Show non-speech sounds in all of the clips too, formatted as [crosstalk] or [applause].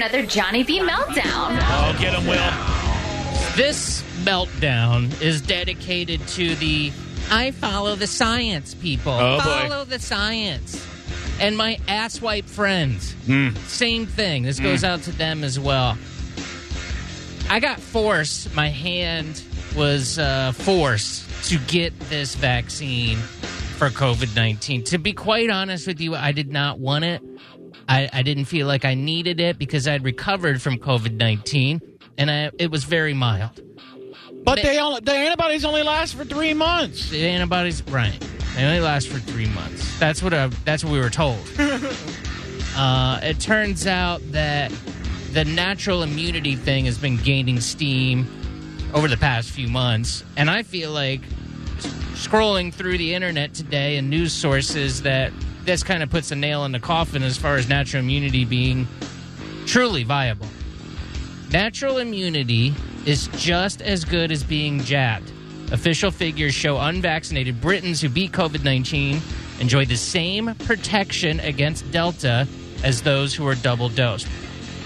another Johnny B meltdown. Oh, get him, Will. This meltdown is dedicated to the I follow the science people. Oh, boy. follow the science. And my asswipe friends. Hmm. Same thing. This goes out to them as well. I got forced, my hand was uh, forced to get this vaccine for COVID 19. To be quite honest with you, I did not want it. I, I didn't feel like I needed it because I'd recovered from COVID 19 and I, it was very mild. But they only, the antibodies only last for three months. The antibodies, right? They only last for three months. That's what I, that's what we were told. [laughs] uh, it turns out that the natural immunity thing has been gaining steam over the past few months, and I feel like scrolling through the internet today and news sources that this kind of puts a nail in the coffin as far as natural immunity being truly viable. Natural immunity is just as good as being jabbed. Official figures show unvaccinated Britons who beat COVID 19 enjoy the same protection against Delta as those who are double dosed.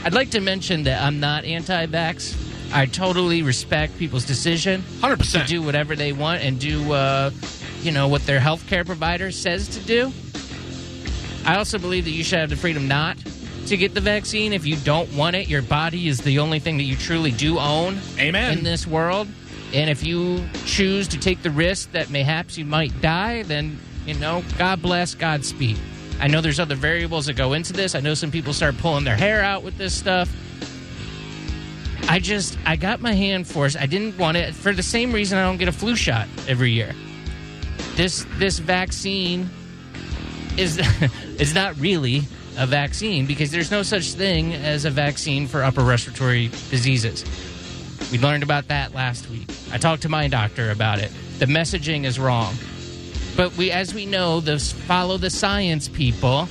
I'd like to mention that I'm not anti vax. I totally respect people's decision 100%. to do whatever they want and do, uh, you know, what their healthcare provider says to do. I also believe that you should have the freedom not to get the vaccine if you don't want it. Your body is the only thing that you truly do own Amen. in this world. And if you choose to take the risk that mayhaps you might die, then, you know, God bless, Godspeed. I know there's other variables that go into this. I know some people start pulling their hair out with this stuff. I just, I got my hand forced. I didn't want it for the same reason I don't get a flu shot every year. This, this vaccine is, [laughs] is not really a vaccine because there's no such thing as a vaccine for upper respiratory diseases. We learned about that last week. I talked to my doctor about it. The messaging is wrong. But we as we know, those follow the science people,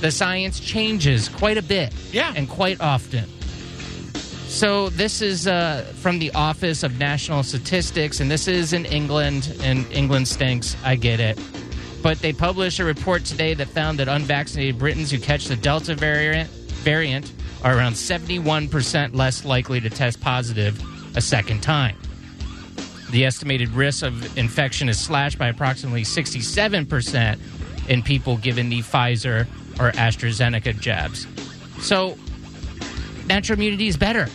the science changes quite a bit. Yeah. And quite often. So this is uh, from the Office of National Statistics, and this is in England, and England stinks. I get it. But they published a report today that found that unvaccinated Britons who catch the Delta variant variant are around 71% less likely to test positive a second time. The estimated risk of infection is slashed by approximately 67% in people given the Pfizer or AstraZeneca jabs. So, natural immunity is better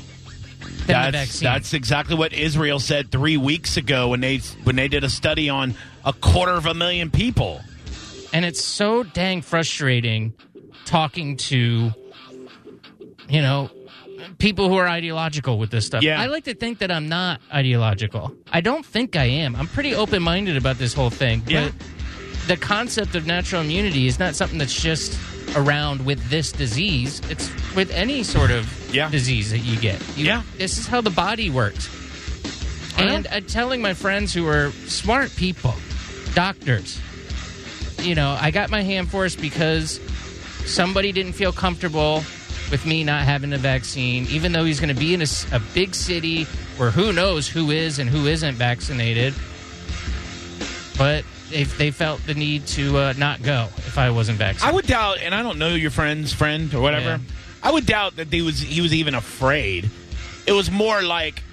than the That's, vaccine. that's exactly what Israel said three weeks ago when they when they did a study on a quarter of a million people. And it's so dang frustrating talking to, you know, people who are ideological with this stuff. Yeah. I like to think that I'm not ideological. I don't think I am. I'm pretty open minded about this whole thing. Yeah. But the concept of natural immunity is not something that's just around with this disease. It's with any sort of Yeah. disease that you get. You- Yeah. This is how the body works. And I know. And uh, telling my friends who are smart people, doctors, you know, I got my hand forced because somebody didn't feel comfortable with me not having a vaccine, even though he's going to be in a big city where who knows who is and who isn't vaccinated. But if they felt the need to uh, not go if I wasn't vaccinated. I would doubt, and I don't know your friend's friend or whatever. Yeah. I would doubt that he was he was even afraid. It was more like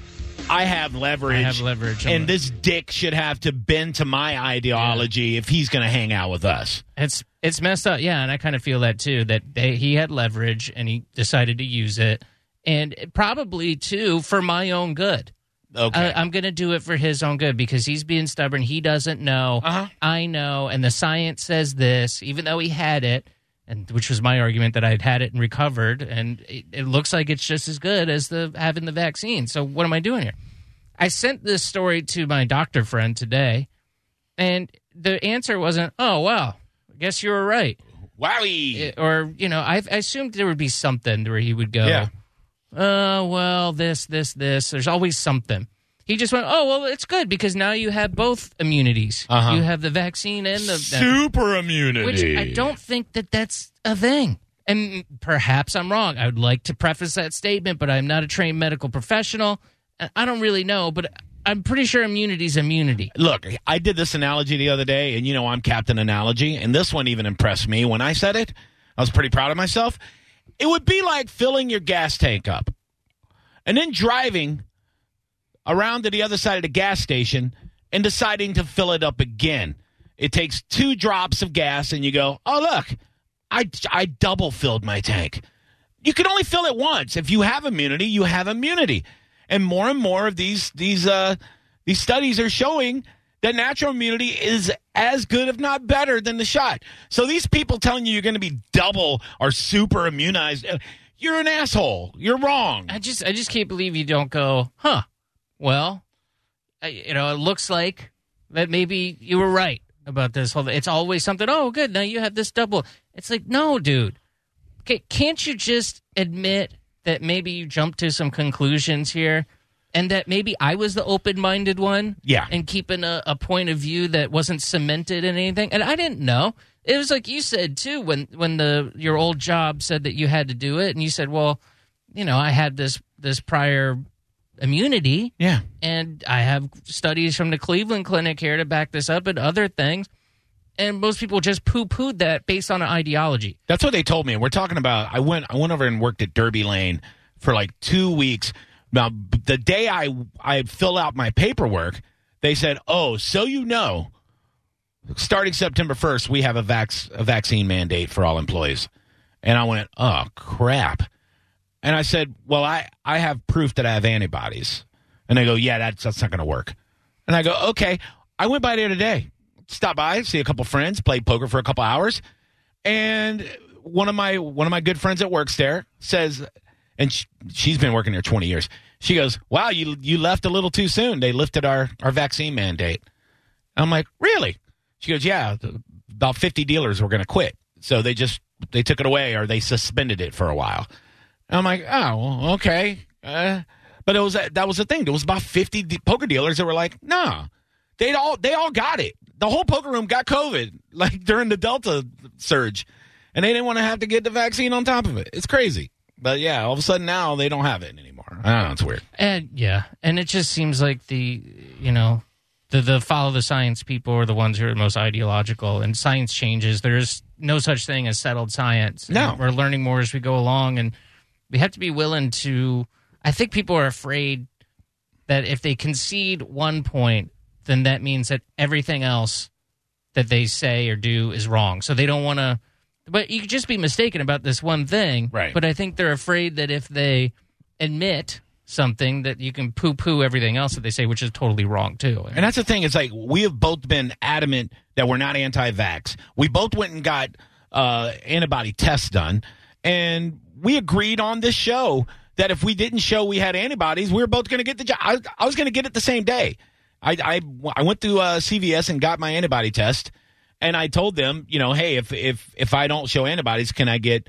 I have leverage. I have leverage and this dick should have to bend to my ideology if he's going to hang out with us. It's it's messed up, yeah, and I kind of feel that too. That they, he had leverage and he decided to use it, and probably too for my own good. Okay. I, I'm going to do it for his own good because he's being stubborn. He doesn't know. Uh-huh. I know, and the science says this. Even though he had it, and which was my argument that I'd had it and recovered, and it, it looks like it's just as good as the having the vaccine. So what am I doing here? I sent this story to my doctor friend today, and the answer wasn't, "Oh well, I guess you were right," Wowie. Or you know, I, I assumed there would be something where he would go, Yeah. "Oh well, this, this, this." There's always something. He just went, "Oh well, it's good because now you have both immunities. Uh-huh. You have the vaccine and the." Super immunity. which I don't think that that's a thing. And perhaps I'm wrong. I would like to preface that statement, but I'm not a trained medical professional. and I don't really know, but I'm pretty sure immunity is immunity. Look, I did this analogy the other day, and you know I'm Captain Analogy, and this one even impressed me when I said it. I was pretty proud of myself. It would be like filling your gas tank up and then driving around to the other side of the gas station and deciding to fill it up again. It takes two drops of gas, and you go, oh, look, I, I double filled my tank. You can only fill it once. If you have immunity, you have immunity. And more and more of these these uh, these studies are showing that natural immunity is as good, if not better, than the shot. So these people telling you you're going to be double or super immunized, uh, you're an asshole. You're wrong. I just I just can't believe you don't go, huh? Well, I, you know, it looks like that maybe you were right about this whole. Thing. It's always something. Oh, good. Now you have this double. It's like, no, dude. Okay, can't you just admit that maybe you jumped to some conclusions here, and that maybe I was the open-minded one? Yeah. and keeping a, a point of view that wasn't cemented in anything, and I didn't know. It was like you said too when when the your old job said that you had to do it, and you said, well, you know, I had this this prior immunity Yeah. and I have studies from the Cleveland Clinic here to back this up and other things. And most people just poo pooed that based on an ideology. That's what they told me. We're talking about. I went. I went over and worked at Derby Lane for like two weeks. Now, the day I I fill out my paperwork, they said, "Oh, so you know, starting September first, we have a vax a vaccine mandate for all employees." And I went, "Oh crap!" And I said, "Well, I I have proof that I have antibodies." And they go, "Yeah, that's that's not going to work." And I go, "Okay." I went by there today, stopped by, see a couple friends, played poker for a couple hours, and one of my one of my good friends that works there says, and sh she's been working there twenty years. She goes, "Wow, you you left a little too soon. They lifted our our vaccine mandate." I'm like, "Really?" She goes, "Yeah, about fifty dealers were going to quit, so they just they took it away or they suspended it for a while." I'm like, "Oh, okay." Uh, but it was that was the thing. There was about fifty de- poker dealers that were like, "No." They all they all got it. The whole poker room got COVID [laughs] like during the Delta surge, and they didn't want to have to get the vaccine on top of it. It's crazy, but yeah, all of a sudden now they don't have it anymore. I don't know. It's weird. And yeah, and it just seems like the, you know, the, the follow the science people are the ones who are the most ideological, and science changes. There's no such thing as settled science. No. And we're learning more as we go along, and we have to be willing to. I think people are afraid that if they concede one point, then that means that everything else that they say or do is wrong. So they don't want to. But you could just be mistaken about this one thing. Right. But I think they're afraid that if they admit something, that you can poo poo everything else that they say, which is totally wrong too. And that's the thing. It's like we have both been adamant that we're not anti-vax. We both went and got uh, antibody tests done, and we agreed on this show that if we didn't show we had antibodies, we were both going to get the job. I, I was going to get it the same day. I, I, I went to uh, CVS and got my antibody test, and I told them, you know, hey, if if if I don't show antibodies, can I get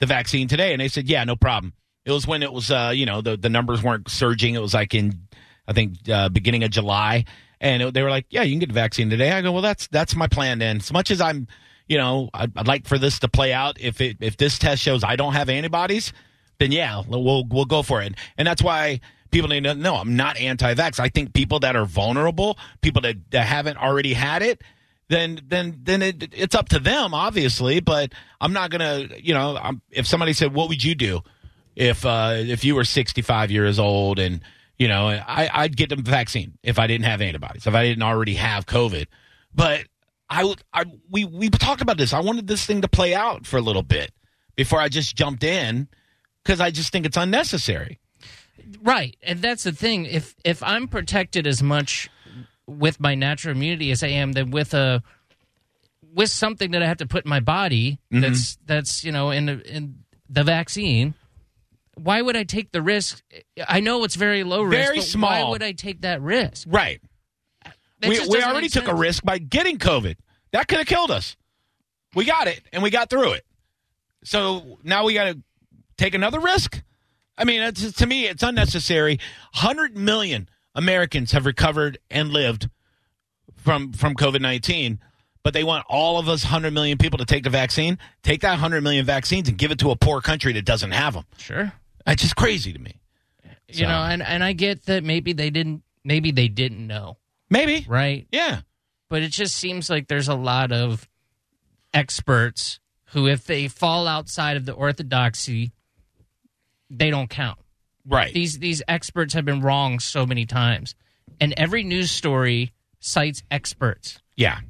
the vaccine today? And they said, yeah, no problem. It was when it was, uh, you know, the the numbers weren't surging. It was like in, I think, uh, beginning of July, and it, they were like, yeah, you can get the vaccine today. I go, well, that's that's my plan then. As much as I'm, you know, I'd, I'd like for this to play out. If it if this test shows I don't have antibodies, then yeah, we'll we'll go for it. And that's why people need to know I'm not anti-vax. I think people that are vulnerable, people that, that haven't already had it, then then then it, it's up to them, obviously. But I'm not gonna, you know, I'm, if somebody said, "What would you do if uh, if you were 65 years old and you know, I, I'd get the vaccine if I didn't have antibodies, if I didn't already have COVID. But I I we we talked about this. I wanted this thing to play out for a little bit before I just jumped in because I just think it's unnecessary. Right, and that's the thing. If if I'm protected as much with my natural immunity as I am, then with a with something that I have to put in my body Mm-hmm. that's that's you know in the, in the vaccine. Why would I take the risk? I know it's very low risk. Very small. Why would I take that risk? Right. That we we already took a risk by getting COVID. That could have killed us. We got it and we got through it. So now we got to take another risk. I mean, it's, to me, it's unnecessary. Hundred million Americans have recovered and lived from from COVID nineteen, but they want all of us hundred million people to take the vaccine. Take that hundred million vaccines and give it to a poor country that doesn't have them. Sure. It's just crazy to me. You know, and and I get that maybe they didn't maybe they didn't know, Maybe, right? yeah. But it just seems like there's a lot of experts who, if they fall outside of the orthodoxy, they don't count. Right. These these experts have been wrong so many times, and every news story cites experts. yeah.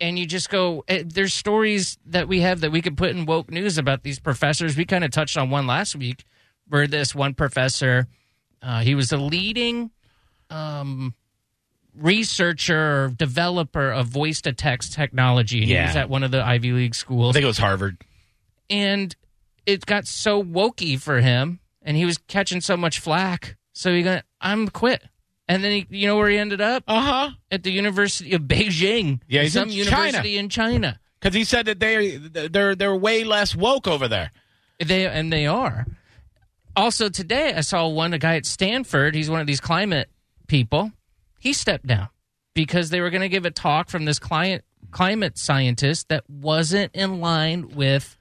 And you just go, eh, there's stories that we have that we could put in woke news about these professors. We kind of touched on one last week where this one professor, uh, he was a leading um, researcher or developer of voice to text technology. And He was at one of the Ivy League schools. I think it was Harvard. and it got so wokey for him, and he was catching so much flack. So he got, I'm quit. And then he, you know where he ended up? Uh huh. At the University of Beijing. Yeah, he's some in university in China. Because he said that they they're they're way less woke over there. They and they are. Also today, I saw one a guy at Stanford. He's one of these climate people. He stepped down because they were going to give a talk from this client climate scientist that wasn't in line with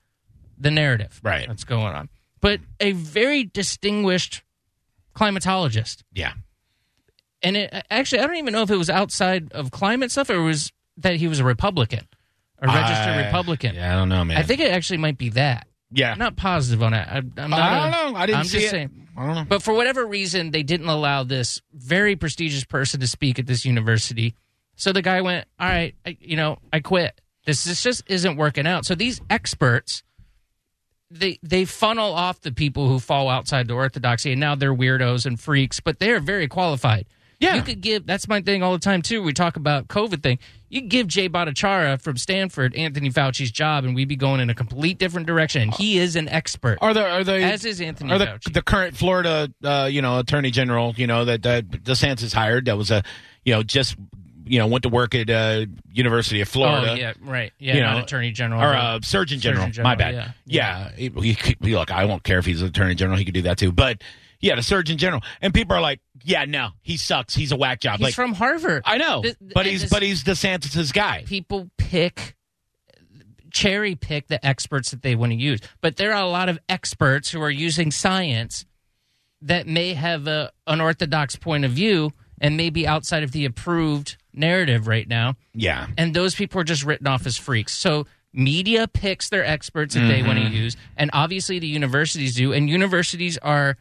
the narrative Right. that's going on. But a very distinguished climatologist, Yeah. and it actually I don't even know if it was outside of climate stuff or it was that he was a Republican, a registered I- Republican. Yeah, I don't know, man. I think it actually might be that. Yeah. I'm not positive on it. I, I'm not I a- don't know. I didn't I'm see just it. saying. I don't know. But for whatever reason, they didn't allow this very prestigious person to speak at this university. So the guy went, "All right, I, you know, I quit. This this just isn't working out." So these experts, they they funnel off the people who fall outside the orthodoxy, and now they're weirdos and freaks, but they are very qualified. Yeah. you could give. That's my thing all the time too. We talk about COVID thing. You give Jay Bhattacharya from Stanford Anthony Fauci's job, and we'd be going in a complete different direction. He is an expert, Are there are they as is Anthony are the, the current Florida uh, you know attorney general you know that uh, DeSantis hired that was a you know just you know went to work at uh, University of Florida. Oh yeah, right. Yeah, You not know, attorney general Or uh, Surgeon General. Surgeon My bad. yeah. Yeah. he- he could- look, I won't care if he's an Attorney General. He could do that too. But yeah, the Surgeon General. And people are like, yeah, no, he sucks. He's a whack job. He's like, from Harvard. I know, Th- but he's this- but he's DeSantis's guy. people pick cherry pick the experts that they want to use. But there are a lot of experts who are using science that may have a an orthodox point of view and may be outside of the approved narrative right now. Yeah. And those people are just written off as freaks. So media picks their experts that they want to mm-hmm. use, and obviously the universities do. And universities are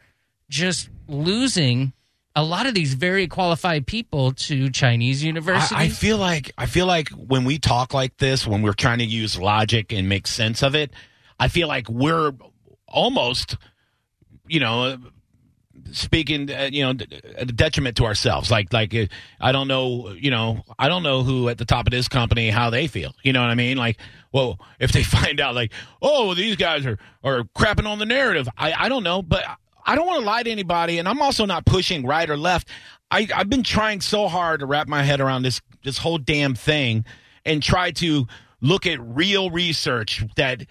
just losing a lot of these very qualified people to Chinese universities. I, I feel like I feel like when we talk like this, when we're trying to use logic and make sense of it, I feel like we're almost, you know, speaking, uh, you know, a detriment to ourselves. Like, like uh, I don't know, you know, I don't know who at the top of this company how they feel. You know what I mean? Like, well, if they [laughs] find out, like, oh, these guys are are crapping on the narrative, I I don't know, but. I don't want to lie to anybody, and I'm also not pushing right or left. I, I've been trying so hard to wrap my head around this this whole damn thing and try to look at real research that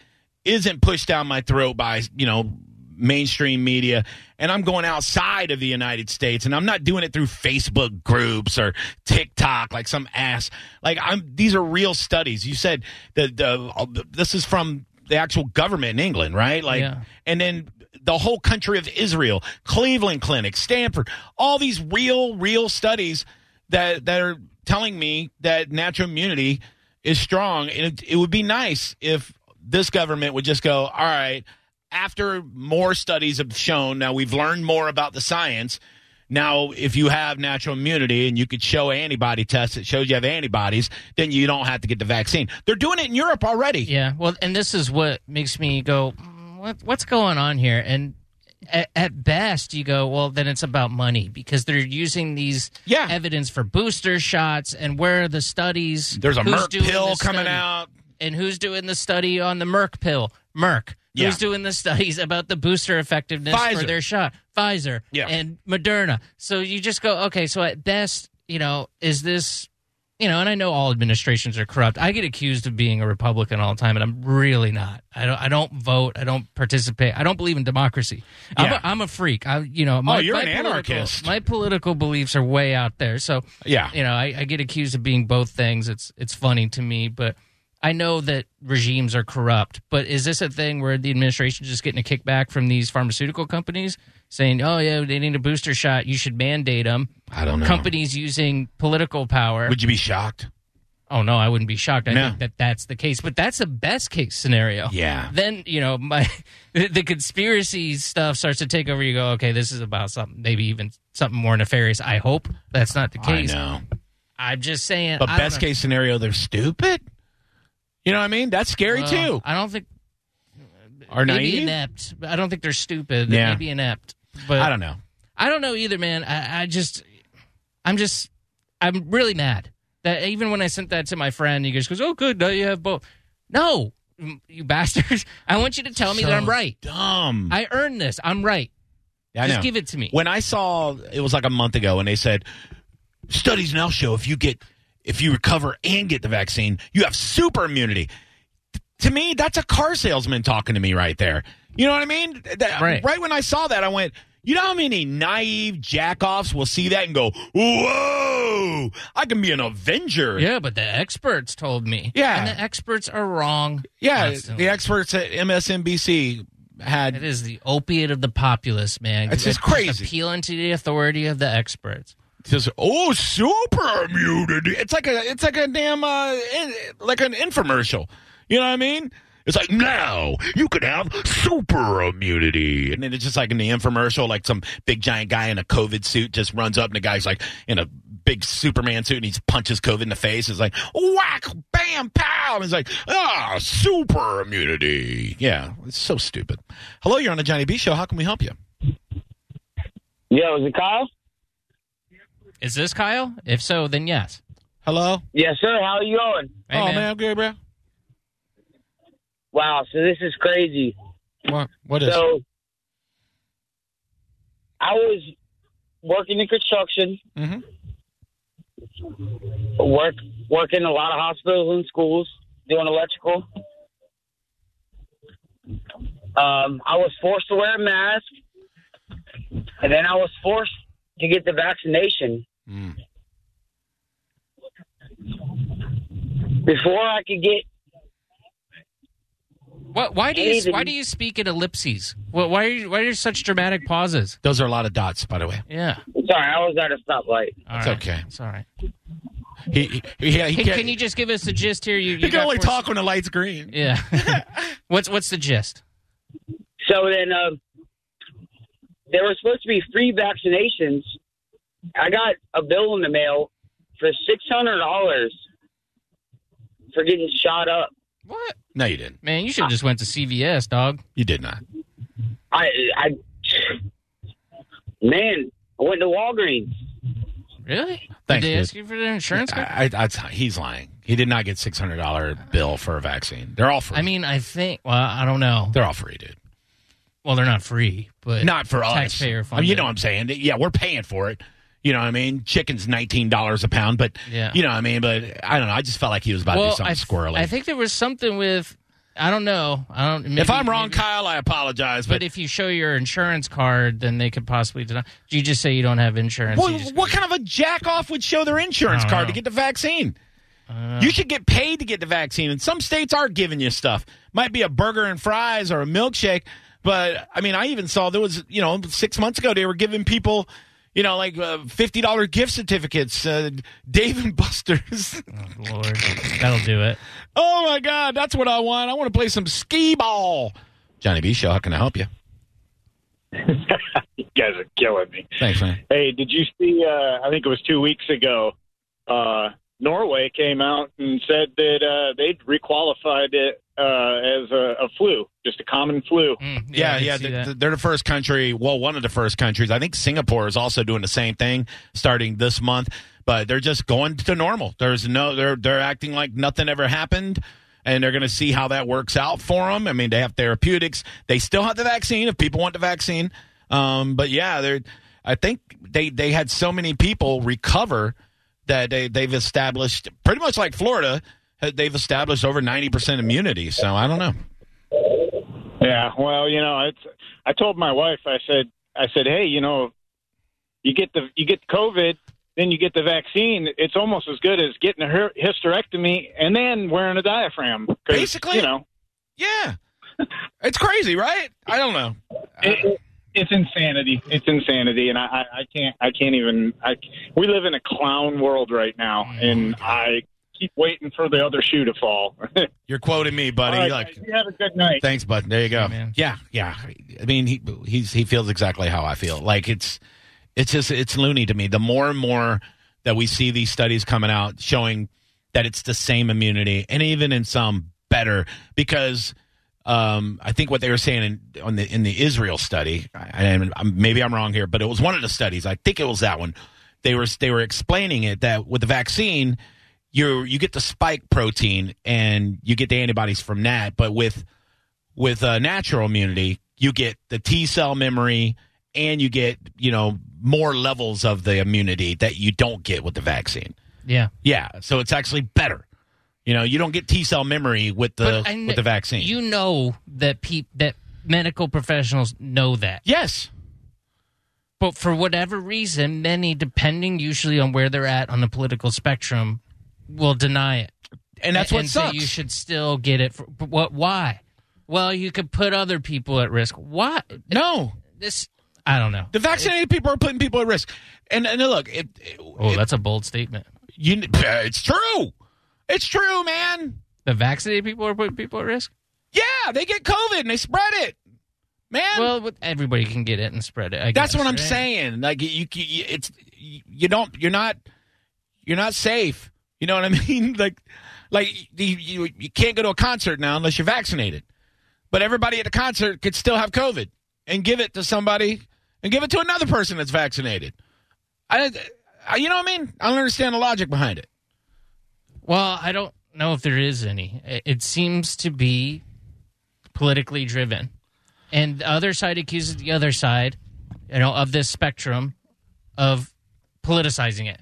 isn't pushed down my throat by you know mainstream media and I'm going outside of the United States and I'm not doing it through Facebook groups or TikTok like some ass like I'm these are real studies you said the the this is from the actual government in England right like Yeah. and then the whole country of Israel, Cleveland Clinic, Stanford, all these real, real studies that that are telling me that natural immunity is strong. And it, it would be nice if this government would just go, all right, after more studies have shown, now we've learned more about the science. Now, if you have natural immunity and you could show antibody tests that shows you have antibodies, then you don't have to get the vaccine. They're doing it in Europe already. Yeah, well, and this is what makes me go, "Mm, what, what's going on here? And at, at best, you go, well, then it's about money because they're using these Yeah. evidence for booster shots and where are the studies? There's a Merck pill coming study? out. and who's doing the study on the Merck pill? Merck. Yeah. Who's doing the studies about the booster effectiveness Pfizer. for their shot? Pfizer Yeah. and Moderna. So you just go, okay, so at best, you know, is this, you know, and I know all administrations are corrupt. I get accused of being a Republican all the time, and I'm really not. I don't. I don't vote. I don't participate. I don't believe in democracy. I'm, Yeah. a, I'm a freak. I, you know, my, Oh, you're my an anarchist. My political beliefs are way out there. So Yeah. you know, I, I get accused of being both things. It's it's funny to me, but I know that regimes are corrupt. But is this a thing where the administration is just getting a kickback from these pharmaceutical companies saying, "Oh yeah, they need a booster shot. You should mandate them." I don't know. Companies using political power. Would you be shocked? Oh no, I wouldn't be shocked. I No. think that that's the case, but that's a best case scenario. Yeah. Then you know [laughs] my the conspiracy stuff starts to take over. You go, okay, this is about something, maybe even something more nefarious. I hope that's not the case. I know. I'm just saying. But best know. case scenario, they're stupid. You know what I mean? That's scary Well, too. I don't think Or maybe naive? inept. I don't think they're stupid. They yeah. Maybe inept. But I don't know. I don't know either, man. I, I just, I'm just, I'm really mad that even when I sent that to my friend, he just goes, "Oh, good, now you have both." No, you [laughs] bastards! I want you to tell me that I'm right. Dumb. I earned this. I'm right. I just give it to me. When I saw it was like a month ago, and they said studies now show if you get if you recover and get the vaccine, you have super immunity. To me, that's a car salesman talking to me right there. You know what I mean? That- Right. right when I saw that, I went, you know how many naive jackoffs will see that and go, "Whoa, I can be an Avenger." yeah, but the experts told me. Yeah. and the experts are wrong. Yeah, constantly. the experts at MSNBC had It is the opiate of the populace, man. It's just crazy. Appealing to the authority of the experts. Just oh, super immunity. It's like a, it's like a damn, uh, in, like an infomercial. You know what I mean? It's like now you can have super immunity, and then it's just like in the infomercial, like some big giant guy in a COVID suit just runs up, and the guy's like in a big Superman suit, and he punches COVID in the face. It's like whack, bam, pow. And it's like ah, super immunity. Yeah, it's so stupid. Hello, you're on the Johnny B Show. How can we help you? Yo, is it Kyle? Is this Kyle? If so, then yes. Hello. Yes, sir. How are you going? Hey, oh man. man, I'm good, bro. Wow, so this is crazy. What? What is? So, I was working in construction, hmm work working in a lot of hospitals and schools, doing electrical. Um, I was forced to wear a mask, and then I was forced to get the vaccination. Mm. Before I could get What, why do you Anything. why do you speak in ellipses? Why why are you, why are there such dramatic pauses? Those are a lot of dots, by the way. Yeah, sorry, I was at a stoplight. All It's right. okay. It's all right. He, he, yeah, he Can, can't, you just give us the gist here? You, you he can only forced- talk when the light's green. Yeah. [laughs] what's what's the gist? So then, um, there were supposed to be free vaccinations. I got a bill in the mail for six hundred dollars for getting shot up. What? No, you didn't. Man, you should have just went to CVS, dog. You did not. I, I, man, I went to Walgreens. Really? Thanks, Did they dude. ask you for their insurance card? I, I, I, he's lying. He did not get six hundred dollar bill for a vaccine. They're all free. I mean, I think. Well, I don't know. they're all free, dude. Well, they're not free, but Not for us. Taxpayer I mean, you know what I'm saying? Yeah, we're paying for it. You know what I mean? Chicken's nineteen dollars a pound, but Yeah. you know what I mean. But I don't know. I just felt like he was about to do something I, squirrely. I think there was something with. I don't know. I don't. Maybe, if I'm wrong, maybe- Kyle, I apologize. but But, if you show your insurance card, then they could possibly deny. Do you just say you don't have insurance. Well, what kind of a jack off would show their insurance card know. to get the vaccine? Uh, You should get paid to get the vaccine, and some states are giving you stuff. Might be a burger and fries or a milkshake, but I mean, I even saw there was, you know, six months ago they were giving people, you know, like uh, fifty dollar gift certificates. Uh, Dave and Buster's. [laughs] oh, Lord, that'll do it. oh my God, that's what I want. I want to play some skee ball. Johnny B. Show. How can I help you? [laughs] you guys are killing me. Thanks, man. Hey, did you see? Uh, I think it was two weeks ago. Uh, Norway came out and said that uh, they'd requalified it uh, as a, a flu, just a common flu. Mm, Yeah, I did yeah, see th- they're the first country. Well, one of the first countries. I think Singapore is also doing the same thing starting this month. But they're just going to normal. There's no, they're they're acting like nothing ever happened, and they're going to see how that works out for them. I mean, they have therapeutics. They still have the vaccine if people want the vaccine. Um, but yeah, they're. I think they they had so many people recover that they they've established pretty much like Florida. Uh, they've established over ninety percent immunity. So I don't know. Yeah, well, you know, it's. I told my wife. I said, I said, hey, you know, you get the you get COVID, then you get the vaccine. It's almost as good as getting a hysterectomy and then wearing a diaphragm. Basically. you know, Yeah. [laughs] it's crazy, right? I don't know. it, it- it's insanity. It's insanity, and I, I, I can't. I can't even. I, we live in a clown world right now, oh and I keep waiting for the other shoe to fall. [laughs] You're quoting me, buddy. All right, Look, guys, you have a good night. Thanks, bud. There you go. Yeah. Yeah, yeah. I mean, he he's he feels exactly how I feel. Like it's it's just it's loony to me. The more and more that we see these studies coming out showing that it's the same immunity, and even in some better, because um, I think what they were saying in, on the in the Israel study, and maybe I'm wrong here, but it was one of the studies. I think it was that one. They were they were explaining it that with the vaccine, you you get the spike protein and you get the antibodies from that, but with with uh, natural immunity, you get the T cell memory and you get you know more levels of the immunity that you don't get with the vaccine. Yeah. Yeah, so it's actually better. You know, you don't get T cell memory with the I with the vaccine. You know that peop- that medical professionals know that. yes, But for whatever reason, many, depending usually on where they're at on the political spectrum, will deny it. and that's what and sucks. say you should still get it. For, what? Why? Well, you could put other people at risk. Why? no, This I don't know. the vaccinated people are putting people at risk. And and look, it, it, Oh, that's a bold statement. you, uh, it's true. It's true, man. The vaccinated people are putting people at risk. Yeah, they get COVID and they spread it, man. Well, everybody can get it and spread it. I That's guess, what I'm right? saying. Like you, you, it's you don't, you're not, you're not safe. You know what I [laughs] mean? Like, like you, you, can't go to a concert now unless you're vaccinated. But everybody at the concert could still have COVID and give it to somebody and give it to another person that's vaccinated. I, I you know what I mean? I don't understand the logic behind it. Well, I don't know if there is any. It seems to be politically driven, and the other side accuses the other side, you know, of this spectrum of politicizing it.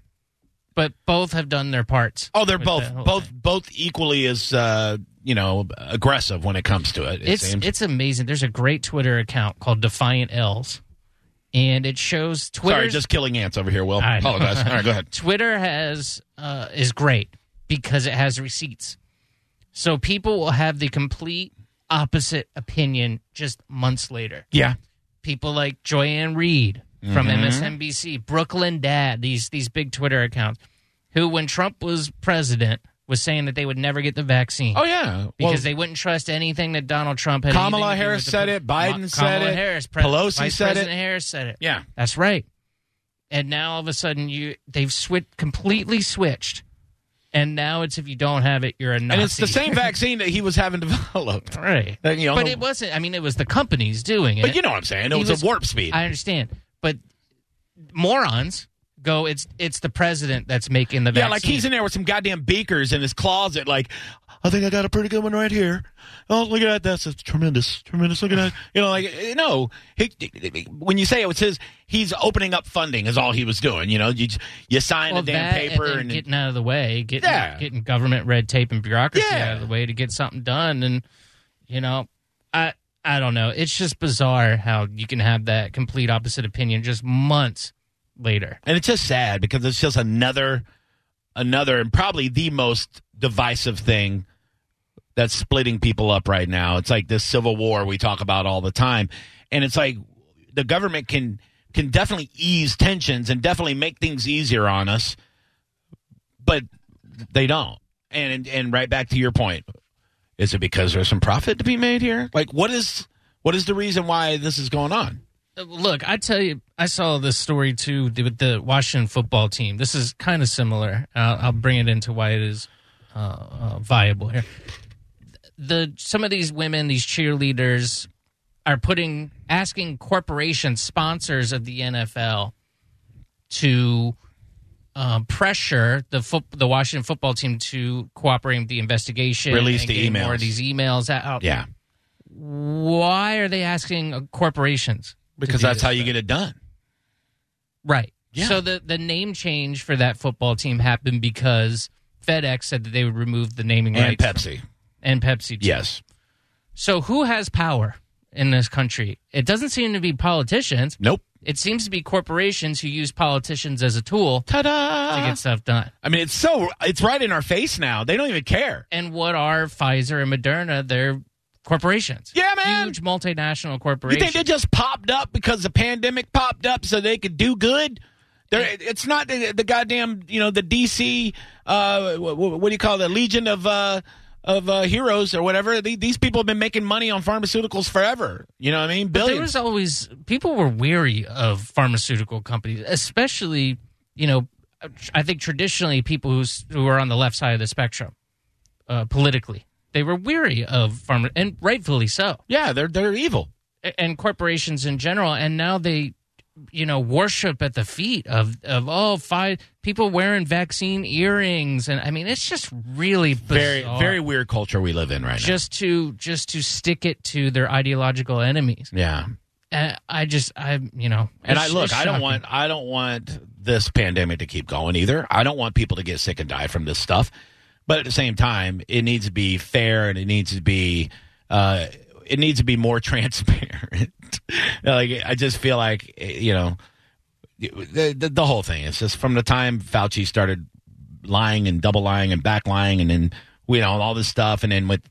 But both have done their parts. Oh, they're both whole both thing. both equally as uh, you know aggressive when it comes to it. it It's seems. it's amazing. There's a great Twitter account called Defiant L's, and it shows Twitter. Sorry, just killing ants over here. Will I apologize. All right, go ahead. [laughs] Twitter has uh, is great because it has receipts. So people will have the complete opposite opinion just months later. Yeah. People like Joy-Ann Reid from Mm-hmm. MSNBC, Brooklyn Dad, these these big Twitter accounts, who when Trump was president was saying that they would never get the vaccine Oh yeah, because Well, they wouldn't trust anything that Donald Trump had. Kamala anything to do Harris said it, Biden Ma- said Kamala it, Harris, Pelosi Vice said it. President Harris said it. yeah. That's right. And now all of a sudden you they've switched completely switched. And now it's if you don't have it, you're a Nazi. And it's the same vaccine that he was having [laughs] developed. right? Uh, you know, but it wasn't. I mean, it was the companies doing it. But you know what I'm saying? It was, was- a warp speed. I understand, but morons go. It's it's the president that's making the yeah, like he's in there with some goddamn beakers in his closet. Like, I think I got a pretty good one right here. Oh, look at that! That's a tremendous, tremendous. Look at that! You know, like eh, no. He, when you say it was his, he's opening up funding. Is all he was doing. You know, you you sign well, a damn paper and, and, getting out of the way, getting Yeah. getting government red tape and bureaucracy Yeah. out of the way to get something done. And you know, I I don't know. It's just bizarre how you can have that complete opposite opinion just months later. and it's just sad because it's just another another and probably the most divisive thing that's splitting people up right now it's like this civil war we talk about all the time and it's like the government can can definitely ease tensions and definitely make things easier on us but they don't and and right back to your point is it because there's some profit to be made here like what is what is the reason why this is going on Look, I tell you, I saw this story too with the Washington football team. This is kind of similar. I'll, bring it into why it is uh, uh, viable here. The some of these women, these cheerleaders, are putting asking corporation sponsors of the NFL to um, pressure the foot, the Washington football team to cooperate with the investigation, Release and the getting more emails. of these emails out. yeah Why are they asking corporations? because that's how you get it done Right. Yeah. So the the name change for that football team happened because FedEx said that they would remove the naming rights. and rights pepsi and Pepsi. Too. yes So who has power in this country? It doesn't seem to be politicians. nope It seems to be corporations who use politicians as a tool Ta-da! to get stuff done. I mean, it's so it's right in our face now. They don't even care. And what are Pfizer and Moderna? They're corporations. Yeah, man. Huge multinational corporations. You think they just popped up because the pandemic popped up so they could do good? There, it's not the, the goddamn you know the DC. Uh, what, what do you call it? The Legion of uh, of uh, heroes or whatever. These people have been making money on pharmaceuticals forever. You know what I mean? But there Billions. was always people were weary of pharmaceutical companies, especially you know, I think traditionally people who's, who are on the left side of the spectrum, uh, politically, they were weary of pharma, and rightfully so, yeah, they're they're evil. And corporations in general, and now they. You know, worship at the feet of of oh, five people wearing vaccine earrings, and I mean, it's just really Very bizarre. very weird culture we live in right now. just to just to stick it to their ideological enemies. Yeah. And I just, I, you know, And I look, I don't want I don't want this pandemic to keep going either. I don't want people to get sick and die from this stuff. But at the same time, it needs to be fair and it needs to be uh, it needs to be more [laughs] transparent. like I just feel like you know the, the the whole thing. It's just from the time Fauci started lying and double lying and back lying and then you know all this stuff and then with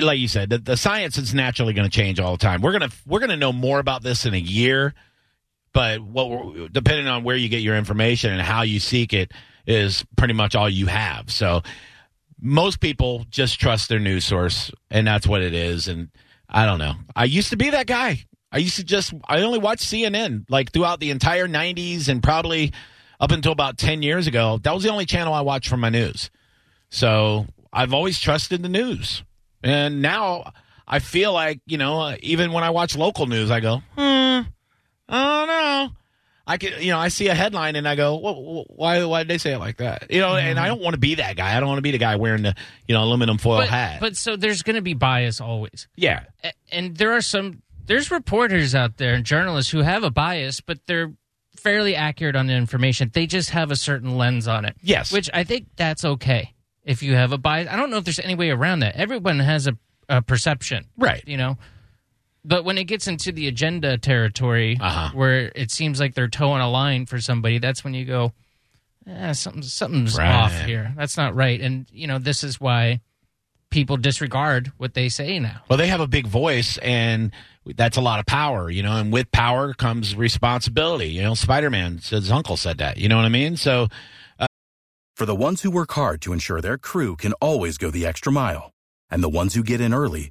like you said the, the science is naturally going to change all the time we're to we're to know more about this in a year but what depending on where you get your information and how you seek it is pretty much all you have so most people just trust their news source and that's what it is and i don't know. I used to be that guy. I used to just i only watched cnn like throughout the entire 90s and probably up until about 10 years ago. That was the only channel i watched for my news. So i've always trusted the news. And now i feel like you know even when i watch local news i go hmm I don't know. I can, you know, I see a headline and I go, well, why, why did they say it like that? You know, and mm-hmm. I don't want to be that guy. I don't want to be the guy wearing the, you know, aluminum foil but, hat. but so there's going to be bias always. yeah, And there are some, there's reporters out there and journalists who have a bias, but they're fairly accurate on the information. They just have a certain lens on it. Yes. Which I think that's okay if you have a bias. I don't know if there's any way around that. Everyone has a, a perception. right. you know. But when it gets into the agenda territory, Uh-huh. where it seems like they're towing a line for somebody, that's when you go, eh, something, something's Right. off here. That's not right. And you know, this is why people disregard what they say now. Well, they have a big voice and that's a lot of power, you know, and with power comes responsibility. You know, Spider Man, his uncle said that. You know what I mean? So, For the ones who work hard to ensure their crew can always go the extra mile, and the ones who get in early